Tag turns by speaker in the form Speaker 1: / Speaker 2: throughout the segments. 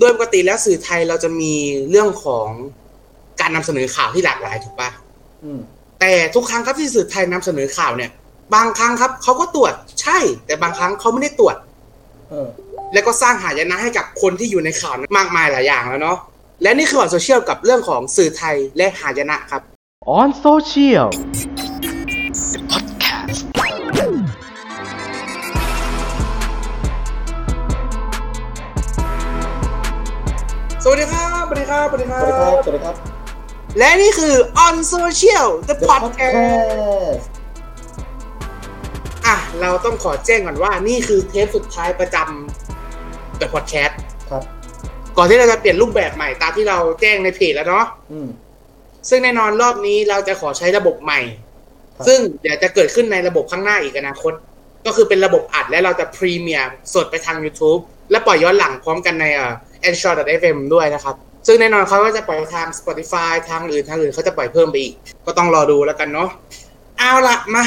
Speaker 1: โดยปกติแล้วสื่อไทยเราจะมีเรื่องของการนำเสนอข่าวที่หลากหลายถูกปะ
Speaker 2: อืม
Speaker 1: แต่ทุกครั้งครับที่สื่อไทยนำเสนอข่าวเนี่ย บางครั้งครับเขาก็ตรวจใช่ แต่บางครั้งเขาไม่ได้ตรวจ
Speaker 2: เออ
Speaker 1: แล้วก็สร้างหายนะให้กับคนที่อยู่ในข่าวนั้นมากมายหลายอย่างแล้วเนาะและนี่คือออนโซเชียลกับเรื่องของสื่อไทยและหายนะครับ
Speaker 3: on social
Speaker 1: podcast วัสดีครับสวัสดีครับสวัสดีค
Speaker 2: ส
Speaker 1: รั
Speaker 2: วัสดีครับ
Speaker 1: บ
Speaker 2: สวัสดีครับ
Speaker 1: และนี่คือ on social the
Speaker 2: The
Speaker 1: podcast
Speaker 2: Podcast
Speaker 1: อะ เราต้องขอแจ้งก่อนว่านี่คือเทปสุดท้ายประจำ the podcast
Speaker 2: ครับ
Speaker 1: ก่อนที่เราจะเปลี่ยนรูปแบบใหม่ตามที่เราแจ้งในเพจแล้วเนาะ
Speaker 2: อืม
Speaker 1: ซึ่งแน่นอนรอบนี้เราจะขอใช้ระบบใหม่
Speaker 2: ครับ
Speaker 1: ซึ่งเดี๋ยวจะเกิดขึ้นในระบบข้างหน้าอีกอนาคต ก็คือเป็นระบบอัดและเราจะพรีเมียร์สดไปทาง YouTube และปล่อยย้อนหลังพร้อมกันในเอ่อ a n c h o r FM ด้วยนะครับ ซึ่งแน่นอนเขาก็จะปล่อยทาง Spotify ทางอื่นทางอื่นเขาจะปล่อยเพิ่มไปอีก ก็ต้องรอดูแล้วกันเนาะเอาละมา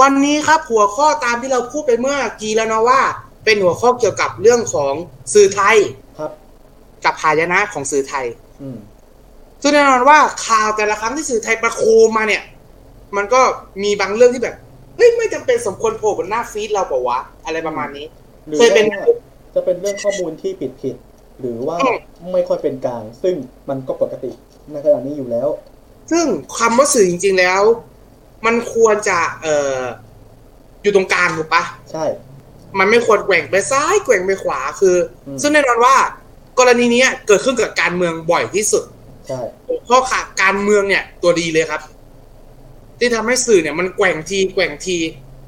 Speaker 1: วันนี้ครับหัวข้อตามที่เราพูดไปเมื่อกี้แล้วเนาะว่า เป็นหัวข้อเกี่ยวกับเรื่องของสื่อไทย
Speaker 2: ครับ
Speaker 1: กับหายนะของสื่อไทย
Speaker 2: อืม
Speaker 1: ซึ่งแน่นอนว่าข่าวแต่ละครั้งที่สื่อไทยประโคมมาเนี่ย มันก็มีบางเรื่องที่แบบเฮ้ยไม่จำเป็นสมควรโผล่บนหน้าฟีดเราเปล่าวะอะไรประมาณนี้
Speaker 2: หรือ
Speaker 1: เคยเป็น
Speaker 2: ว่าจะเป็นเรื่องข้อมูลที่ผิดผิดๆ หรือว่า
Speaker 1: อืม
Speaker 2: ไม่ค่อยเป็นกลาง ซึ่งมันก็ปกติในขณะนี้อยู่แล้ว
Speaker 1: ซึ่งคำว่าสื่อจริง ๆแล้ว มันควรจะเอ่ออยู่ตรงกลางถูกปะ
Speaker 2: ใช่
Speaker 1: มันไม่ควรแกว่งไปซ้ายแกว่งไปขวาคือ
Speaker 2: อืม
Speaker 1: ซึ่งแน่นอนว่า กรณีเนี้ยเกิดขึ้นกับการเมืองบ่อยที่สุด
Speaker 2: ใช่
Speaker 1: เพราะค่ะการเมืองเนี่ย ตัวดีเลยครับ ที่ทำให้สื่อเนี่ย มันแกว่งทีแกว่งที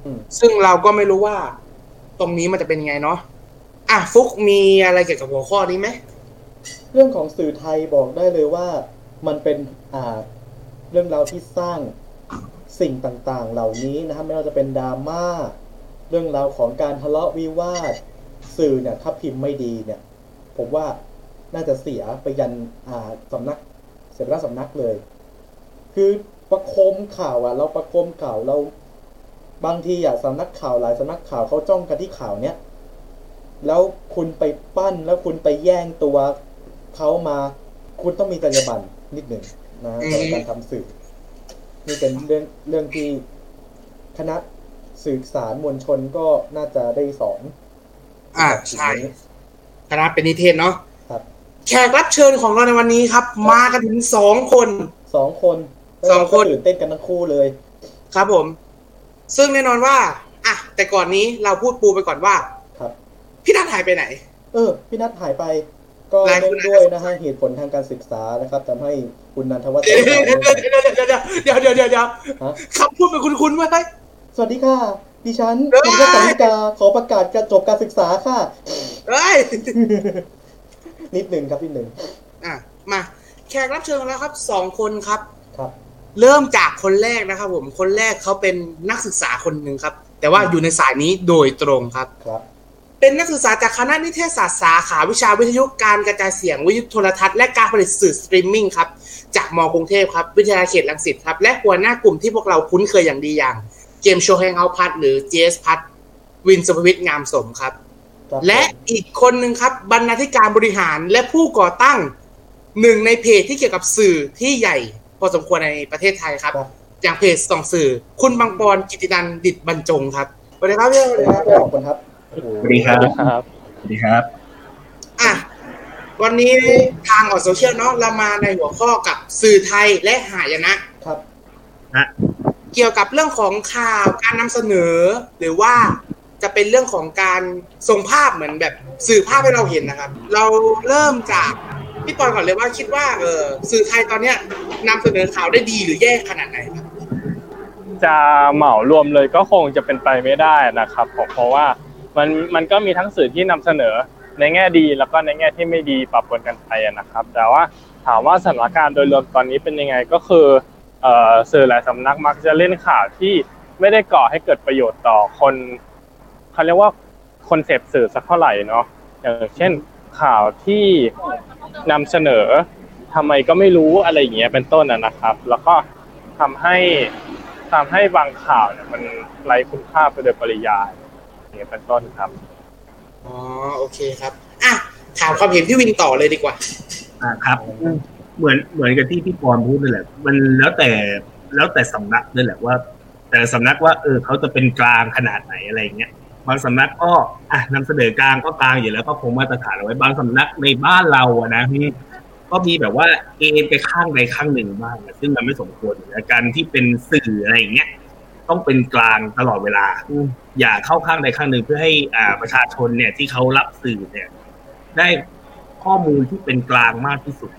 Speaker 2: อืม
Speaker 1: ซึ่งเราก็ไม่รู้ว่า ตรงนี้มันจะเป็นยังไงเนาะ อะฟุกมีอะไรเกี่ยวกับหัวข้อนี้ไหม
Speaker 2: เรื่องของสื่อไทยบอกได้เลยว่ามันเป็นอ่าเรื่องราวที่สร้างสิ่งต่างๆ เหล่านี้นะครับไม่ว่าจะเป็นดราม่าเรื่องราวของการทะเลาะวิวาทสื่อเนี่ยถ้าพิมพ์ไม่ดีเนี่ย ผมว่าน่าจะเสียไปยันอ่าสำนัก เสียไปทั้งสำนักเลย คือประคมข่าวอะเราประคมข่าวเรา บางทีอะสำนักข่าวหลายสำนักข่าวเขาจ้องกันที่ข่าวเนี้ย แล้วคุณไปปั้นแล้วคุณไปแย่งตัวเขามา คุณต้องมีจรรยาบรรณนิดหนึ่งนะ
Speaker 1: อืม
Speaker 2: ในการทำสื่อนี่เป็นเรื่องเรื่องที่คณะสื่อสารมวลชนก็น่าจะได้สอน
Speaker 1: อะ
Speaker 2: กับสิ่ง
Speaker 1: ใช่
Speaker 2: นี้
Speaker 1: คณะเป็นนิเทศเนาะ
Speaker 2: ครับ
Speaker 1: แขกรับเชิญของเราในวันนี้ครับ มากันถึงสองคน
Speaker 2: สองคน
Speaker 1: สองคน
Speaker 2: แล้วก็ตื่นเต้นกันทั้งคู่เลย
Speaker 1: ครับผม ซึ่งแน่นอนว่าอะแต่ก่อนนี้เราพูดปูไปก่อนว่า
Speaker 2: ครับ
Speaker 1: พี่นัทหายไปไหน
Speaker 2: เออ พี่นัทหายไป ก็เนื่องด้วยนะฮะเหตุผลทางการศึกษานะครับทำให้คุณนันทวัฒน์
Speaker 1: เดี๋ยวเดี๋ยวเดี๋ยวเดี๋ยวเดี๋ยวเดี๋ยวคำพูดเป็นคุณคุณไหม
Speaker 2: สวัสดีค่ะ ดิฉันคุณก็สาริกาขอประกาศการจบการศึกษาค่ะนิดหนึ่งครับนิดหนึ่ง
Speaker 1: อะมาแขกรับเชิญแล้วครับสองคนครับ
Speaker 2: ครับ
Speaker 1: เริ่มจากคนแรกนะครับผมคนแรกเขาเป็นนักศึกษาคนหนึ่งครับ แต่ว่าอยู่ในสายนี้โดยตรงครับ
Speaker 2: ครับ
Speaker 1: เป็นนักศึกษาจากคณะนิเทศศาสตร์สาขาวิชาวิทยุการกระจายเสียงวิทยุโทรทัศน์และการผลิตสื่อสตรีมมิ่งครับจากมกรุงเทพครับวิทยาเขตรังสิตครับและหัวหน้ากลุ่มที่พวกเราคุ้นเคยอย่างดีอย่างเกมโชว์แฮงเอาพัทหรือ JS พัทวินสภวิทย์งามสมครับ และอีกคนหนึ่งครับบรรณาธิการบริหารและผู้ก่อตั้งหนึ่งในเพจที่เกี่ยวกับสื่อที่ใหญ่พอสมควรในประเทศไทยครับ อย่างเพจส่องสื่อ คุณบางปอนกิตินันดิดบรรจงครับสวัสดีครับพี่สวัสดีครับ
Speaker 2: ขอบคุณครับ
Speaker 4: สวัสดีครับ
Speaker 3: ครับ
Speaker 4: สวัสดีครับ
Speaker 1: อะ วันนี้ทางออกโซเชียลเนาะเรามาในหัวข้อกับสื่อไทยและหายนะ
Speaker 2: ครับ
Speaker 1: เกี่ยวกับเรื่องของข่าวการนำเสนอ หรือว่าจะเป็นเรื่องของการส่งภาพเหมือนแบบสื่อภาพให้เราเห็นนะครับ เราเริ่มจากพี่ปอนก่อนเลยว่าคิดว่าเออสื่อไทยตอนเนี้ยนำเสนอข่าวได้ดีหรือแย่ขนาดไหนครับ
Speaker 3: จะเหมารวมเลยก็คงจะเป็นไปไม่ได้นะครับผมเพราะว่า มันมันก็มีทั้งสื่อที่นำเสนอในแง่ดีแล้วก็ในแง่ที่ไม่ดีปรับปนกันไปนะครับ แต่ว่าถามว่าสถานการณ์โดยรวมตอนนี้เป็นยังไงก็คือสื่อหลายสำนักมักจะเล่นข่าวที่ไม่ได้ก่อให้เกิดประโยชน์ต่อคนเขาเรียกว่าคนเสพสื่อสักเท่าไหร่เนาะอย่างเช่นข่าวที่นำเสนอทำไมก็ไม่รู้อะไรอย่างเงี้ยเป็นต้นนะครับ แล้วก็ทำให้ทำให้บางข่าวเนี่ยมันไร้คุณค่าไปโดยปริยาย เงี้ยเป็นต้นครับ
Speaker 1: อ๋อโอเคครับอะถามความเห็นพี่วินต่อเลยดีกว่า
Speaker 4: อ่าครับ เหมือนเหมือนกับที่พี่ปอนพูดนั่นแหละ มันแล้วแต่แล้วแต่สำนักนั่นแหละว่า แต่สำนักว่าเออเขาจะเป็นกลางขนาดไหนอะไรอย่างเงี้ยบางสำนักก็อะนำเสนอกลางก็กลางอยู่แล้วก็คงมาตรฐานเอาไว้บางสำนักในบ้านเราอะนะก็มีแบบว่าเอ็นไปข้างใดข้างหนึ่งบ้างอะซึ่งมันไม่สมควรการที่เป็นสื่ออะไรอย่างเงี้ย ต้องเป็นกลางตลอดเวลา อย่าเข้าข้างใดข้างหนึ่งเพื่อให้อ่าประชาชนเนี่ยที่เขารับสื่อเนี่ย ได้ข้อมูลที่เป็นกลางมากที่สุด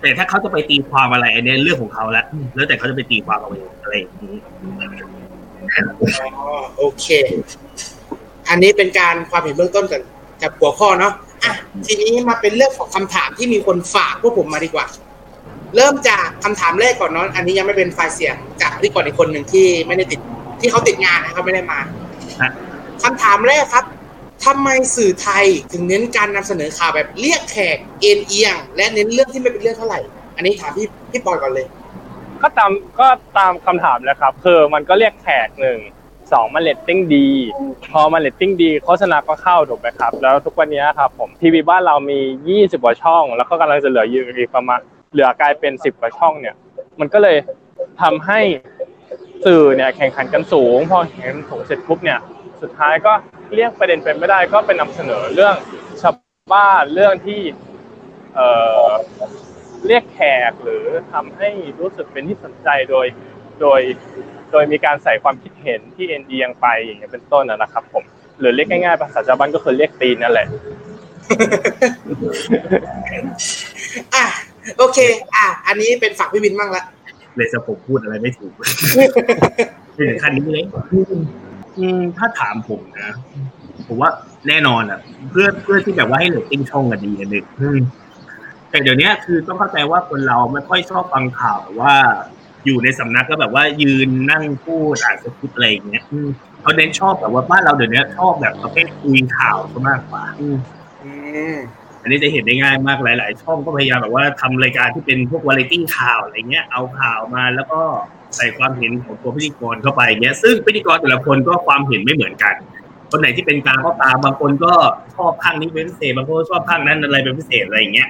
Speaker 4: แต่ถ้าเขาจะไปตีความอะไรอันเนี้ยเรื่องของเขาแล้วแล้วแต่เขาจะไปตีความเอาเองอะไรอย่างนี้
Speaker 1: อ๋อโอเค อันนี้เป็นการความเห็นเบื้องต้นกันกับหัวข้อเนาะอะทีนี้มาเป็นเรื่องของคำถามที่มีคนฝากพวกผมมาดีกว่า เริ่มจากคำถามแรกก่อนเนาะอันนี้ยังไม่เป็นไฟล์เสียงจากพิธีกรอีกคนหนึ่งที่ไม่ได้ติดที่เขาติดงานนะครับไม่ได้มา
Speaker 4: ฮะ
Speaker 1: คำถามแรกครับทำไมสื่อไทยถึงเน้นการนำเสนอข่าวแบบเรียกแขกเอ็นเอียง และเน้นเรื่องที่ไม่เป็นเรื่องเท่าไหร่ อันนี้ถามพี่พี่ปอยก่อนเลย
Speaker 3: ก็ตามก็ตามคำถามเลยครับคือมันก็เรียกแขกหนึ่งสองมันเรตติ้งดี พอมันเรตติ้งดีโฆษณาก็เข้าถูกไหมครับ แล้วทุกวันนี้ครับผมทีวีบ้านเรามี 20กว่าช่อง แล้วก็กำลังจะเหลืออยู่อีกประมาณ เหลือกลายเป็น10กว่าช่องเนี่ย มันก็เลยทำให้สื่อเนี่ยแข่งขันกันสูง พอแข่งขันสูงเสร็จปุ๊บเนี่ยสุดท้ายก็เรียกประเด็นเป็นไม่ได้ก็เป็นนำเสนอเรื่องชาวบ้านเรื่องที่เอ่อเรียกแขกหรือทำให้รู้สึกเป็นที่สนใจโดยโดยโดยมีการใส่ความคิดเห็นที่เอนเอียงไปอย่างเงี้ยเป็นต้นนะนะครับ ผมหรือเรียกง่ายๆภาษาชาวบ้านก็คือเรียกตีนนั่นแหละ
Speaker 1: อะ โอเค อะ อันนี้เป็นฝั่งพี่วินบ้างละ
Speaker 4: เลยจะผมพูดอะไรไม่ถูกถึงขั้นนี้เลยอืมถ้าถามผมนะผมว่าแน่นอนอะ เพื่อเพื่อที่แบบว่าให้เรตติ้งช่องอะดีอันหนึ่งอืมแต่เดี๋ยวนี้คือต้องเข้าใจว่าคนเราไม่ค่อยชอบฟังข่าวว่า อยู่ในสำนักก็แบบว่ายืนนั่งพูดอ่านสคริปต์อะไรอย่างเงี้ยอืมเขาเน้นชอบแบบว่าบ้านเราเดี๋ยวนี้ชอบแบบประเภทคุยข่าวซะมากกว่า อันนี้จะเห็นได้ง่ายมากหลาย ๆ ช่องก็พยายามแบบว่าทำรายการที่เป็นพวกวาไรตี้ข่าวอะไรเงี้ยเอาข่าวมาแล้วก็ใส่ความเห็นของตัวพิธีกรเข้าไปเงี้ยซึ่งพิธีกรแต่ละคนก็ความเห็นไม่เหมือนกัน คนไหนที่เป็นกลางก็ตามบางคนก็ชอบข้างนี้เป็นพิเศษบางคนชอบข้างนั้นอะไรเป็นพิเศษอะไรเงี้ย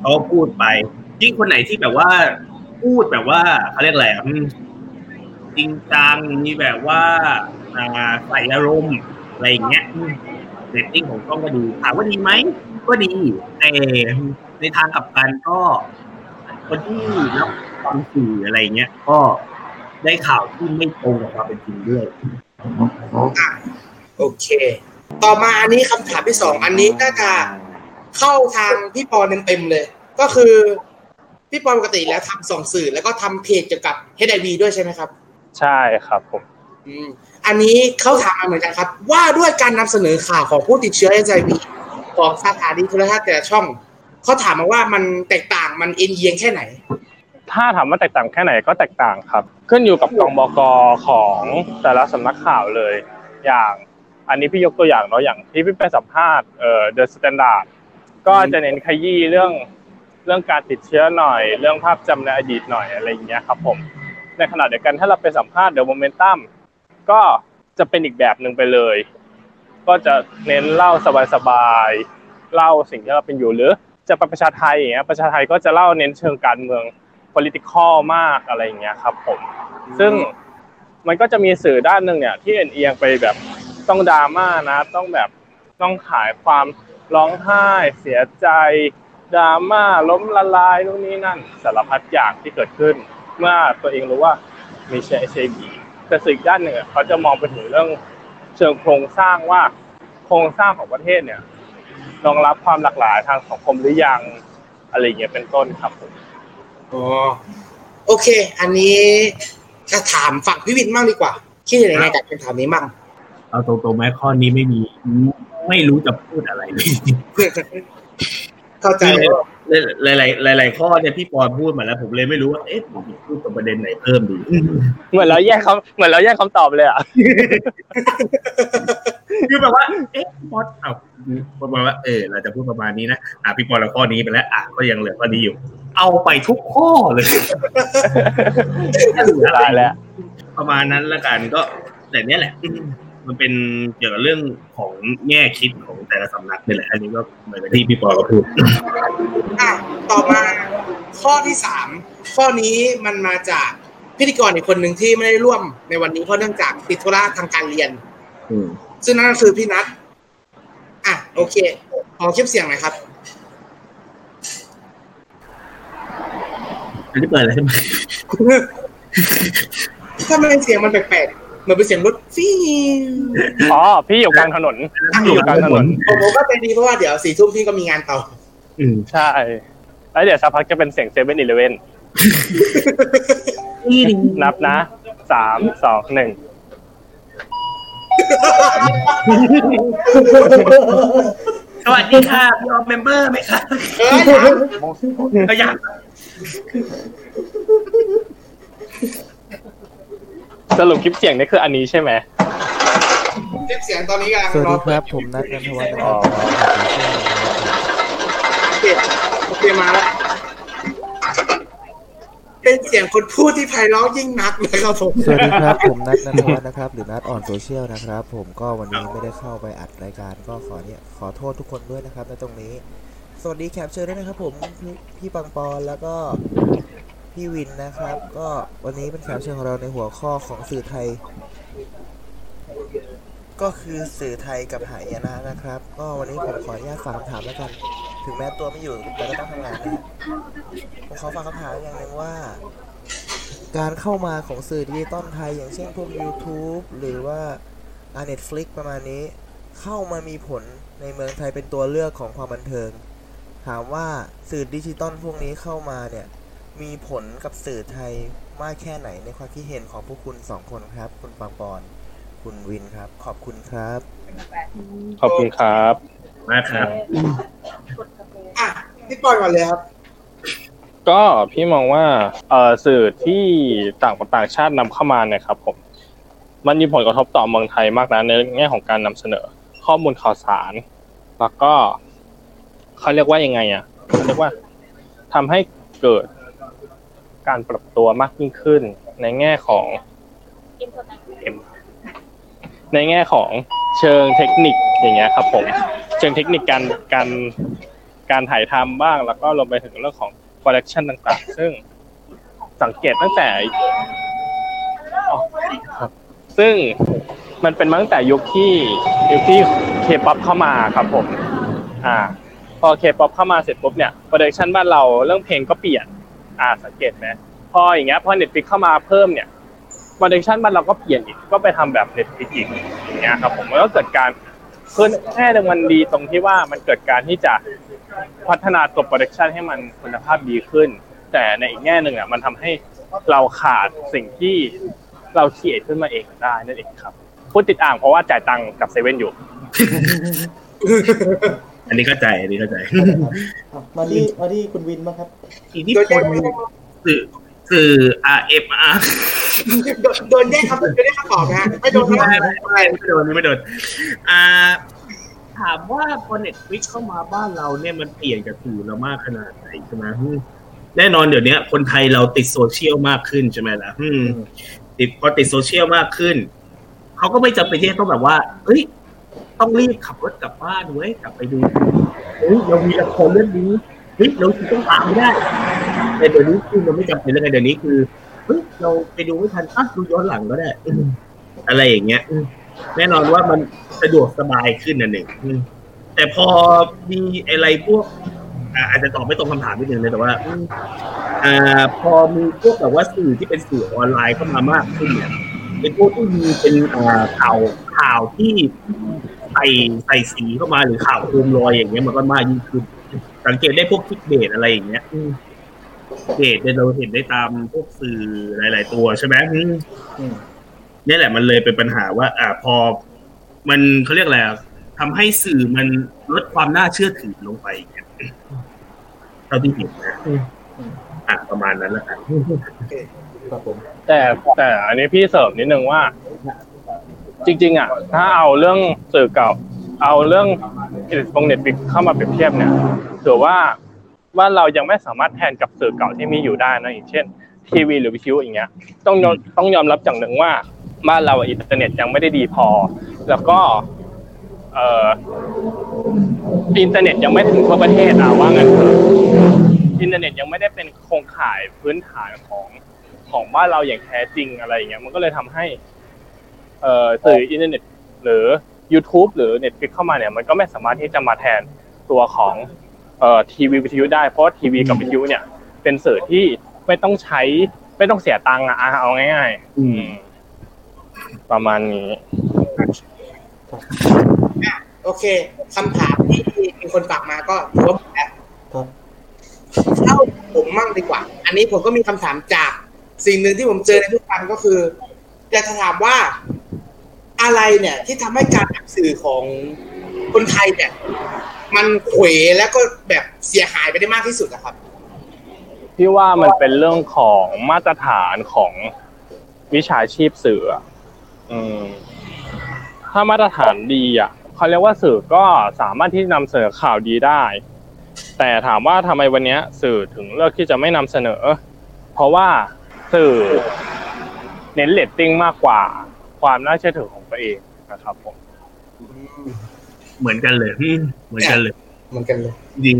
Speaker 4: เขาก็พูดไปยิ่งคนไหนที่แบบว่าพูดแบบว่าเขาเรียกอะไรอืมจริงจังมีแบบว่าอ่าใส่อารมณ์อะไรอย่างเงี้ยเรตติ้งของช่องก็ดีถามว่าดีไหม ก็ดีแต่ในทางกลับกันก็ คนที่รับฟังสื่ออะไรเงี้ย ก็ได้ข่าวที่ไม่ตรงกับความเป็นจริงด้วย
Speaker 1: อะโอเค ต่อมาอันนี้คำถามที่สองอันนี้น่าจะเข้าทางพี่ปอเต็มๆเลย ก็คือพี่ปอปกติแล้วทำสองสื่อแล้วก็ทำเพจเกี่ยวกับ HIV ด้วยใช่ไหมครับ
Speaker 3: ใช่ครับผม
Speaker 1: อืมอันนี้เขาถามมาเหมือนกันครับ ว่าด้วยการนำเสนอข่าวของผู้ติดเชื้อ HIV ของสถานีโทรทัศน์แต่ละช่องเขาถามมาว่ามันแตกต่างมันเอ็นเอียงแค่ไหน
Speaker 3: ถ้าถามว่าแตกต่างแค่ไหนก็แตกต่างครับ ขึ้นอยู่กับกองบกของแต่ละสำนักข่าวเลย อย่างอันนี้พี่ยกตัวอย่างเนาะอย่างที่พี่ไปสัมภาษณ์เอ่อ The Standard ก็จะเน้นขยี้เรื่องเรื่องการติดเชื้อหน่อย เรื่องภาพจำในอดีตหน่อยอะไรอย่างเงี้ยครับผมในขณะเดียวกันถ้าเราไปสัมภาษณ์ The Momentum ก็จะเป็นอีกแบบหนึ่งไปเลย ก็จะเน้นเล่าสบายๆเล่าสิ่งที่เราเป็นอยู่หรือจะไปประชาไทยอย่างเงี้ยประชาไทยก็จะเล่าเน้นเชิงการเมือง political มากอะไรอย่างเงี้ยครับผม ซึ่งมันก็จะมีสื่อด้านหนึ่งเนี่ยที่เอ็นเอียงไปแบบต้องดราม่านะ ต้องแบบต้องขายความร้องไห้ เสียใจดราม่าล้มละลายนู่นนี่นั่นสารพัดอย่างที่เกิดขึ้น เมื่อตัวเองรู้ว่ามีเชื้อ HIV แต่สิ่งอีกด้านหนึ่งเขาจะมองไปถึงเรื่อง เชิงโครงสร้างว่าโครงสร้างของประเทศเนี่ยรองรับความหลากหลายทางสังคมหรือยังอะไรอย่างเงี้ยเป็นต้นครับผม
Speaker 1: อ๋อโอเค อันนี้จะถามฝั่งพี่วินบ้างดีกว่าคิดยังไงกับคำถามนี้บ้าง
Speaker 4: เอาตรงๆไหมข้อนี้ไม่มี ไม่รู้จะพูดอะไรเลย
Speaker 1: เข้าใจว่า
Speaker 4: หลายหลายๆหลายๆข้อเนี่ยพี่ปอนพูดมาแล้ว ผมเลยไม่รู้ว่าเอ๊ะผมจะพูดตรงประเด็นไหนเพิ่มดี
Speaker 3: เหมือนเราแยกคำเหมือนเราแยกคำตอบเลยอะ
Speaker 4: คือแบบว่าเอ๊ะพี่ปอนเอาประมาณว่าเออเราจะพูดประมาณนี้นะอะพี่ปอนเราข้อนี้ไปแล้วอะก็ยังเหลือข้อนี้อยู่ เอาไปทุกข้อเลยถ้าเหลืออะไร
Speaker 3: ตายแล้ว
Speaker 4: ประมาณนั้นละกันก็แต่เนี้ยแหละอื มมันเป็นเกี่ยวกับเรื่องของแง่คิดของแต่ละสำนักนี่แหละอันนี้ก็เหมือนกับที่พี่ปอก็พูด
Speaker 1: อะต่อมาข้อที่สามข้อนี้มันมาจากพิธีกรอีกคนหนึ่งที่ไม่ได้ร่วมในวันนี้เพราะเนื่องจากติดธุระทางการเรียน
Speaker 4: อืม
Speaker 1: ซึ่งนั่นก็คือพี่นัทอะโอเคขอคลิปเสียงหน่อยครับ
Speaker 4: อันนี้เปิดอะไรใช่ไหม
Speaker 1: ถ้ามันเสียงมันแปลกๆ เหมือนเป็นเสียงรถฟีว
Speaker 3: อ๋อ พี่อยู่กลางถนนพี่อยู่กลางถนน
Speaker 1: ผมผมก็ใจดีเพราะว่าเดี๋ยวสี่ทุ่มพี่ก็มีงานต่อ
Speaker 4: อืม
Speaker 3: ใช่ แล้วเดี๋ยวสักพักจะเป็นเสียงเซเว่นอีเลเว่นนับนะสามสองหนึ่ง
Speaker 4: สวัสดีค่ะพี่ออฟเมมเบอร์ไหมคะ
Speaker 1: เอ้ยถาม
Speaker 4: ก็อยาก
Speaker 3: สรุปคลิปเสียงนี่คืออันนี้ใช่ไหม
Speaker 1: คลิปเสียงตอนนี้กำลัง
Speaker 5: สวัส
Speaker 1: รอ
Speaker 5: ดีครับผมนัทนันทวัฒน์นะค
Speaker 3: อ๋
Speaker 5: รั
Speaker 3: อ
Speaker 5: บ
Speaker 1: โอเคโอเคมาแล้ว เป็นเสียงคนพูดที่ไพเราะยิ่งนักนะครับผม
Speaker 5: สวัสดีครับผมนัทนันทวัฒน์นะครับหรือนัทอ่อนโซเชียลนะครับ ผมก็วันนี้ไม่ได้เข้าไปอัดรายการก็ขอเนี่ยขอโทษทุกคนด้วยนะครับในตรงนี้ สวัสดีแขกรับเชิญด้วยนะครับผมพี่พี่ปังปอนด์แล้วก็ พี่วินนะครับ ก็วันนี้เป็นแขกรับเชิญของเราในหัวข้อของสื่อไทย ก็คือสื่อไทยกับหายนะนะครับ ก็วันนี้ผมขออนุญาตฝากคำถามแล้วกัน ถึงแม้ตัวไม่อยู่แต่ก็ต้องทำงานนะผมขอฝากคำถามอย่างหนึ่งว่า การเข้ามาของสื่อดิจิตอลไทย อย่างเช่นพวก YouTube หรือว่าอ่า Netflix ประมาณนี้ เข้ามามีผลในเมืองไทยเป็นตัวเลือกของความบันเทิง ถามว่าสื่อดิจิตอลพวกนี้เข้ามาเนี่ย มีผลกับสื่อไทยมากแค่ไหนในความคิดเห็นของพวกคุณสองคนครับ คุณปังปอน คุณวินครับ ขอบคุณครับ
Speaker 3: ขอบคุณครับ
Speaker 4: มากครับ
Speaker 1: อะพี่ปอนก่อนเลยครับ
Speaker 3: ก็พี่มองว่าเอ่อสื่อที่ต่างต่างชาตินำเข้ามาเนี่ยครับผม มันมีผลกระทบต่อเมืองไทยมากนะในแง่ของการนำเสนอ ข้อมูลข่าวสาร แล้วก็เขาเรียกว่ายังไงอะเขาเรียกว่าทำให้เกิด การปรับตัวมากยิ่งขึ้น ในแง่ของในแง่ของเชิงเทคนิคอย่างเงี้ยครับผมเชิงเทคนิคการการการถ่ายทำบ้างแล้วก็รวมไปถึงเรื่องของ production ต่างๆ ซึ่งสังเกตตั้งแต่อ๋อครับซึ่งมันเป็นมาตั้งแต่ยุคที่ยุคที่เคป๊อปเข้ามาครับผม อ่า พอเคป๊อปเข้ามาเสร็จปุ๊บเนี่ย production บ้านเราเรื่องเพลงก็เปลี่ยน อ่าสังเกตไหมพออย่างเงี้ยพอ Netflix เข้ามาเพิ่มเนี่ย production บ้านเราก็เปลี่ยนอีกก็ไปทำแบบ Netflix อีกอย่างเงี้ยครับผมมันก็เกิดการเพิ่มแค่หนึ่งมันดีตรงที่ว่ามันเกิดการที่จะพัฒนาตัว production ให้มันคุณภาพดีขึ้น แต่ในอีกแง่หนึ่งอะมันทำให้เราขาดสิ่งที่เราเขียนขึ้นมาเองได้นั่นเองครับพูดติดอ่างเพราะว่าจ่ายตังค์กับเซเว่นอยู่
Speaker 4: อันนี้เข้าใจอันนี้เข้าใจ
Speaker 2: อะมาที่มาที่คุณวินบ้างครับ
Speaker 4: อิทธิพลสื่อสื่อ RMR
Speaker 1: โดนโดนแยกครับโดนแยกคำตอบนะฮะไม่โดน
Speaker 4: ไม่
Speaker 1: นะ
Speaker 4: ไม่ไม่ไม่โดนไม่โดนอ่าถามว่าพอ Netflix เข้ามาบ้านเราเนี่ยมันเปลี่ยนกับสื่อเรามากขนาดไหนใช่ไหมอืมแน่นอนเดี๋ยวนี้คนไทยเราติดโซเชียลมากขึ้นใช่ไหมล่ะอืม ติดพอติดโซเชียลมากขึ้น เขาก็ไม่จำเป็นที่จะต้องแบบว่าเฮ้ย ต้องรีบขับรถกลับบ้านเว้ยกลับไปดูเฮ้ยเรามีละครเรื่องนี้เฮ้ยเราต้องตามไม่ได้แต่เดี๋ยวนี้คือมันไม่จำเป็นแล้วไงเดี๋ยวนี้คือเฮ้ยเราไปดูไม่ทันอะดูย้อนหลังก็ได้อะไรอย่างเงี้ยแน่นอนว่ามันสะดวกสบายขึ้นนั่นเองแต่พอมีอะไรพวกอาจจะตอบไม่ตรงคำถามนิดนึงนะแต่ว่าอ่าพอมีพวกแบบว่าสื่อที่เป็นสื่อออนไลน์เข้ามามากขึ้นเนี่ยเป็นพวกที่มีเป็นอ่าข่าวข่าวที่ ใส่ใส่สีเข้ามาหรือข่าวโคมลอยอย่างเงี้ยมันก็มากยิ่งขึ้นสังเกตได้พวกคลิกเบสอะไรอย่างเงี้ยอืมเบสเนี่ยเราเห็นได้ตามพวกสื่อหลาย ๆ ตัวใช่ไหมอืม
Speaker 2: อืม
Speaker 4: นี่แหละมันเลยเป็นปัญหาว่า อ่า พอ มันเขาเรียกอะไรอะทำให้สื่อมันลดความน่าเชื่อถือลงไปอย่างเงี้ยเท่าที่เห็นนะอะประมาณนั้นแหละครับ
Speaker 2: ครับผม
Speaker 3: แต่แต่อันนี้พี่เสริมนิดนึงว่า จริงๆอะถ้าเอาเรื่องสื่อเก่า เอาเรื่องอิเล็กทรอนิกส์เข้ามาเปรียบเทียบเนี่ยถือว่าว่าเรายังไม่สามารถแทนกับสื่อเก่าที่มีอยู่ได้นะอย่างเช่น ทีวีหรือวิทยุอย่างเงี้ยต้องยอมต้องยอมรับอย่างหนึ่งว่าบ้านเราอินเทอร์เน็ตยังไม่ได้ดีพอ แล้วก็เอ่ออินเทอร์เน็ตยังไม่ถึงทั่วประเทศอะว่างั้นเถอะอินเทอร์เน็ตยังไม่ได้เป็นโครงข่ายพื้นฐานของของบ้านเราอย่างแท้จริงอะไรอย่างเงี้ยมันก็เลยทำให้เอ่อ สื่ออินเทอร์เน็ตหรือ YouTube หรือ Netflix เข้ามาเนี่ยมันก็ไม่สามารถที่จะมาแทนตัวของเอ่อทีวีวิทยุได้เพราะว่าทีวีกับวิทยุเนี่ย เป็นสื่อที่ไม่ต้องใช้ไม่ต้องเสียตังค์อะอะเอาง่ายๆอืมประมาณนี้
Speaker 1: โอเคคำถามที่มีคนฝากมาก็ถือว่าหมดแล้ว
Speaker 2: ครับ
Speaker 1: เข้าผมมั่งดีกว่า อันนี้ผมก็มีคำถามจาก สิ่งหนึ่งที่ผมเจอในทุกวันก็คืออยากจะถามว่า อะไรเนี่ยที่ทำให้การอ่านสื่อของคนไทยเนี่ย มันเขวแล้วก็แบบเสียหายไปได้มากที่สุดอะครับ
Speaker 3: พี่ว่ามันเป็นเรื่องของมาตรฐานของวิชาชีพสื่ออะอืมถ้ามาตรฐานดีอะเขาเรียกว่าสื่อก็สามารถที่นำเสนอข่าวดีได้ แต่ถามว่าทำไมวันเนี้ยสื่อถึงเลือกที่จะไม่นำเสนอ เพราะว่าสื่อเน้นเลตติ้งมากกว่า ความน่าเชื่อถือของตัว เองนะครับผม
Speaker 4: เหมือนกันเลยอืมเหมือนกันเลย
Speaker 1: เหมือนกันเลย
Speaker 4: จริง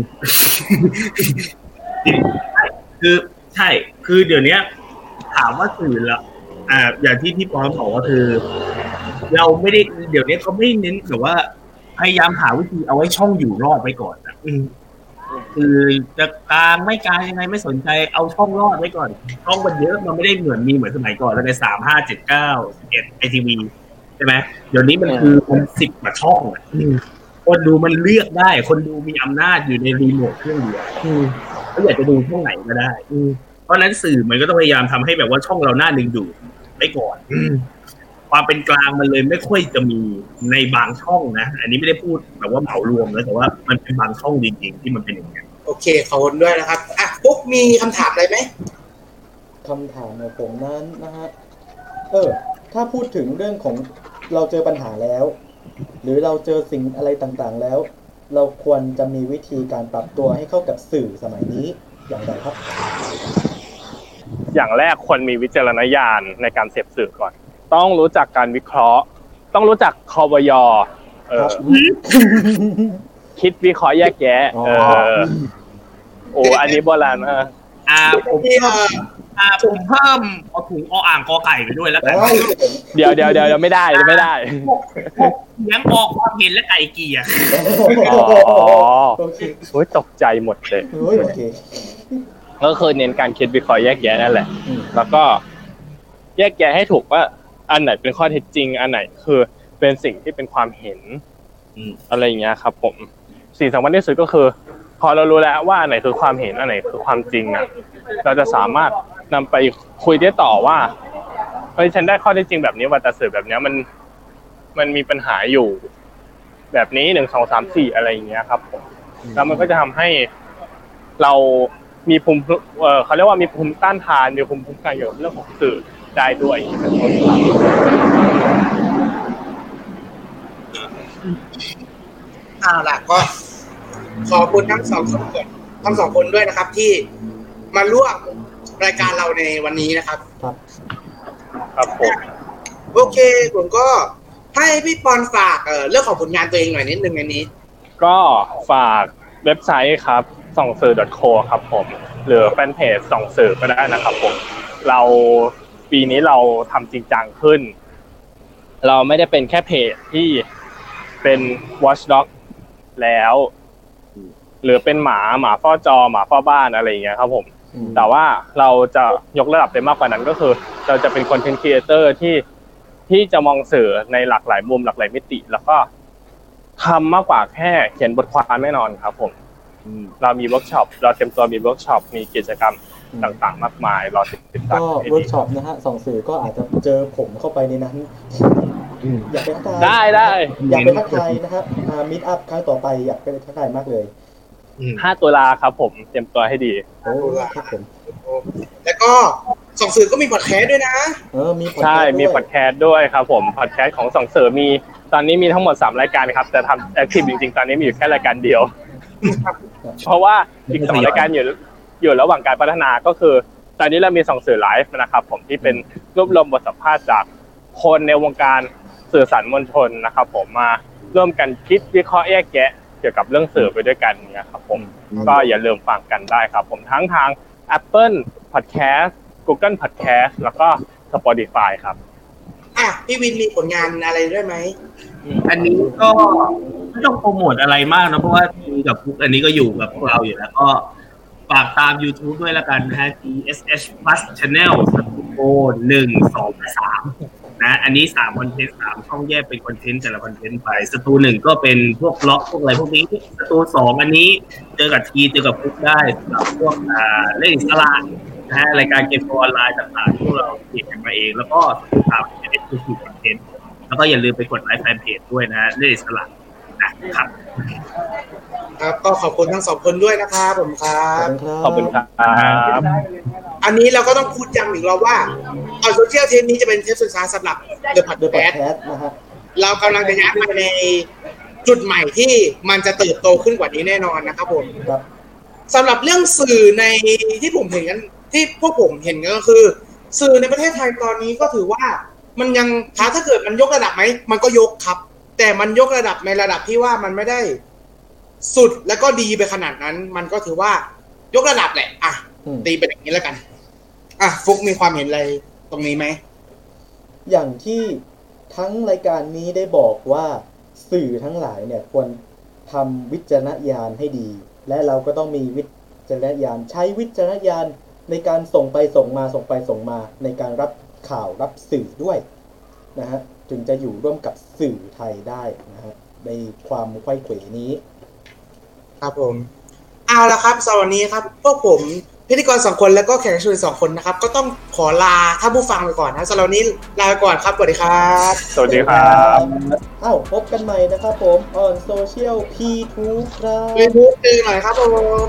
Speaker 4: จริงใช่คือใช่ คือเดี๋ยวเนี้ยถามว่าสื่อละอ่า อย่างที่พี่ปอนบอกก็คือ เราไม่ได้เดี๋ยวนี้เขาไม่เน้นแบบว่า พยายามหาวิธีเอาไว้ช่องอยู่รอดไว้ก่อนนะอืมคือจะกลางไม่กลางยังไงไม่สนใจเอาช่องรอดไว้ก่อนช่องมันเยอะมันไม่ได้เหมือนมีเหมือนสมัยก่อนแล้วในสามห้าเจ็ดเก้าเอ็ดไอทีวี ใช่ไหมเดี๋ยวนี้มันคือมันสิบกว่าช่องอะอืมคนดูมันเลือกได้ คนดูมีอำนาจอยู่ในรีโมทเครื่องเดียวอืมเขาอยากจะดูช่องไหนก็ได้อืมเพราะฉะนั้นสื่อมันก็ต้องพยายามทำให้แบบว่าช่องเราหน้าดึงดูดไว้ก่อนอืมความเป็นกลางมันเลยไม่ค่อยจะมีในบางช่องนะ อันนี้ไม่ได้พูดแบบว่าเหมารวมนะแต่ว่ามันเป็นบางช่องจริงๆที่มันเป็นอย่างนี้น
Speaker 1: โอเคขอบคุณด้วยนะครับอะปุ๊กมีคำถามอะไรไหม
Speaker 2: คำถามของผมนั้นนะฮะเออ ถ้าพูดถึงเรื่องของ เราเจอปัญหาแล้ว หรือเราเจอสิ่งอะไรต่างๆแล้ว เราควรจะมีวิธีการปรับตัวให้เข้ากับสื่อสมัยนี้อย่างไรครับ
Speaker 3: อย่างแรกควรมีวิจารณญาณในการเสพสื่อก่อน ต้องรู้จักการวิเคราะห์ ต้องรู้จักคอวยเออคิดวิเคราะห์แยกแยะ
Speaker 2: อ๋อ
Speaker 3: เออโอ้อันนี้โบราณมาก
Speaker 4: อ่าผม
Speaker 1: ที่เอ่อ
Speaker 4: อ่าผมเพิ่มเอาถุงออ่างกอไก่ไปด้วยแล้วกัน
Speaker 2: เอ้ย
Speaker 3: เดี๋ยวเดี๋ยวเดี๋ยวไม่ได้ไม่ได้
Speaker 4: เสียงออกความเห็นและไก่เกลียร์
Speaker 3: อ๋อ
Speaker 2: โอเค
Speaker 3: โอ้ยตกใจหมดเลย
Speaker 2: โอ้ยโอเค
Speaker 3: ก็คือเน้นการคิดวิเคราะห์แยกแยะนั่นแหละ
Speaker 2: อืม
Speaker 3: แล้วก็แยกแยะให้ถูกว่า อันไหนเป็นข้อเท็จจริง อันไหนคือเป็นสิ่งที่เป็นความเห็น
Speaker 4: อืม
Speaker 3: อะไรอย่างเงี้ยครับ ผมสิ่งสำคัญที่สุดก็คือ พอเรารู้แล้วว่าอันไหนคือความเห็นอันไหนคือความจริงอะ เราจะสามารถ นำไปคุยได้ต่อว่าเฮ้ยฉันได้ข้อเท็จริงแบบนี้ว่าแต่สื่อแบบนี้มันมันมีปัญหาอยู่ แบบนี้หนึ่งสองสามสี่อะไรอย่างเงี้ยครับผมแล้วมันก็จะทำให้เรามีภูมิเออเขาเรียกว่ามีภูมิต้านทานมีภูมิคุ้มกันเกี่ยวกับเรื่องของสื่อได้ด้วยเอา
Speaker 1: ล่ะก็ขอบคุณทั้งสองคนก่อนทั้งสองคนด้วยนะครับ ที่มาร่วม รายการเราในวันนี้นะครับ
Speaker 2: ครับ
Speaker 3: ครับผม
Speaker 1: โอเค ผมก็ให้พี่ปอนฝากเอ่อเรื่องของผลงานตัวเองหน่อยนิดนึงในนี้
Speaker 3: ก็ฝากเว็บไซต์ครับส่องสื่อ .co ครับผม หรือแฟนเพจส่องสื่อก็ได้นะครับผม เราปีนี้เราทำจริงจังขึ้น เราไม่ได้เป็นแค่เพจที่เป็น watchdog แล้ว หรือเป็นหมาหมาเฝ้าจอหมาเฝ้าบ้านอะไรอย่างเงี้ยครับผม
Speaker 2: อืม
Speaker 3: แต่ว่าเราจะยกระดับไปมากกว่านั้นก็คือ เราจะเป็น content creator ที่ที่จะมองสื่อในหลากหลายมุมหลากหลายมิติ แล้วก็ทำมากกว่าแค่เขียนบทความแน่นอนครับ ผมเรามีเวิร์กช็อปเราเต็มตัวมีเวิร์กช็อปมีกิจกรรมต่างๆ มากมายรอติดตาม
Speaker 2: ก็
Speaker 3: ให้
Speaker 2: เวิร์
Speaker 3: ดี
Speaker 2: กช็อปนะฮะส่องสื่อก็อาจจะเจอผมเข้าไปในนั้นอยากไปทักทาย
Speaker 3: ได้ได้
Speaker 2: อยากไปทักทายนะครับ meetup ครั้งต่อไปอยากไปทักทายมากเลย
Speaker 3: ห้าตุลาครับผมเตรียมตัวให้ดี
Speaker 2: โอ้ครับผม
Speaker 1: แล้วก็ส่องสื่อก็มีพอดแคสต์ด้วยนะ
Speaker 2: เออ มี
Speaker 3: ใช่
Speaker 2: podcast
Speaker 3: มี
Speaker 2: ด้วย
Speaker 3: พอดแคสต์ด้วยครับผมพอดแคสต์ของส่องสื่อมี ตอนนี้มีทั้งหมด3รายการครับ แต่ทำ active จริงๆ ตอนนี้มีอยู่แค่รายการเดียว เพราะว่าอีกสองรายการอยู่อยู่ระหว่างการพัฒนาก็คือ ตอนนี้เรามีส่องสื่อไลฟ์นะครับ ผมที่เป็นรวบรวมบทสัมภาษณ์จากคนในวงการสื่อสารมวลชนนะครับ ผมมาร่วมกันคิดวิเคราะห์แยกแยะ เกี่ยวกับเรื่องสื่อไปด้วยกันเนี่ยครับผมก็อย่าลืมฟังกันได้ครับ ผมทั้งทาง Apple Podcast Google Podcast แล้วก็ Spotify ครับ
Speaker 1: อะพี่วินมีผลงานอะไรด้วยไหม
Speaker 4: อันนี้ก็ไม่ต้องโปรโมทอะไรมากนะเพราะว่าทีกับพุกอันนี้ก็อยู่กับพวกเราอยู่แล้วก็ฝากตาม YouTube ด้วยละกันนะฮะ GSH Plus Channel สตูดิโอหนึ่งสองสาม นะอันนี้สาม content สามช่องแยกเป็น content แต่ละ content ไปสตูหนึ่งก็เป็นพวก vlog พวกอะไรพวกนี้สตูสองอันนี้เจอกับทีเจอกับพุกได้สำหรับพวกอ่าเล่นอิสระนะฮะรายการเกมออนไลน์ต่างๆที่พวกเราเขียนกันมาเอง แล้วก็สตูสามเป็น exclusive content แล้วก็อย่าลืมไปกด like fanpage ด้วยนะฮะเล่นอิสระนะครับ
Speaker 1: ครับก็ขอบคุณทั้งสองคนด้วยนะครับผมครั
Speaker 2: ขอบบคุณครับ
Speaker 3: ขอบคุณครับ
Speaker 1: อันนี้เราก็ต้องพูดย้ำอีกรอบว่า เอาโซเชียลเทปนี้จะเป็นเทปสุดท้ายสำหรับ The
Speaker 2: เดอะพอด
Speaker 1: Podcast
Speaker 2: แคสต์นะฮะ
Speaker 1: เรากำลังจะย้ายไปในจุดใหม่ที่มันจะเติบโตขึ้นกว่านี้แน่นอนนะครับผม
Speaker 2: ครับ
Speaker 1: สำหรับเรื่องสื่อในที่ผมเห็นกันที่พวกผมเห็นก็คือ สื่อในประเทศไทยตอนนี้ก็ถือว่า มันยังถ้าถ้าเกิดมันยกระดับไหมมันก็ยกครับ แต่มันยกระดับในระดับที่ว่ามันไม่ได้ สุดแล้วก็ดีไปขนาดนั้น มันก็ถือว่ายกระดับแหละอะ
Speaker 2: อืม
Speaker 1: ตีเป็นอย่างนี้แล้วกัน อะฟุกมีความเห็นอะไร ตรงนี้ไหม
Speaker 2: อย่างที่ทั้งรายการนี้ได้บอกว่าสื่อทั้งหลายเนี่ยควรทำวิจารณญาณให้ดี และเราก็ต้องมีวิจารณญาณใช้วิจารณญาณในการส่งไปส่งมาส่งไปส่งมา ในการรับข่าวรับสื่อด้วยนะฮะจึงจะอยู่ร่วมกับสื่อไทยได้นะฮะในความไขว้เขวนี้
Speaker 1: ครับผม เอาละครับสำหรับวันนี้ครับ พวกผม พิธีกรสองคนแล้วก็แขกรับเชิญสองคนนะครับ ก็ต้องขอลาท่านผู้ฟังไปก่อนนะสำหรับวันนี้ลาไปก่อนครับสวัสดีครับ
Speaker 3: สวัสดีครับ
Speaker 2: อ้าวพบกันใหม่นะครับผม on social P2 ครับ
Speaker 1: รีบูทเจอหน่อยครับผม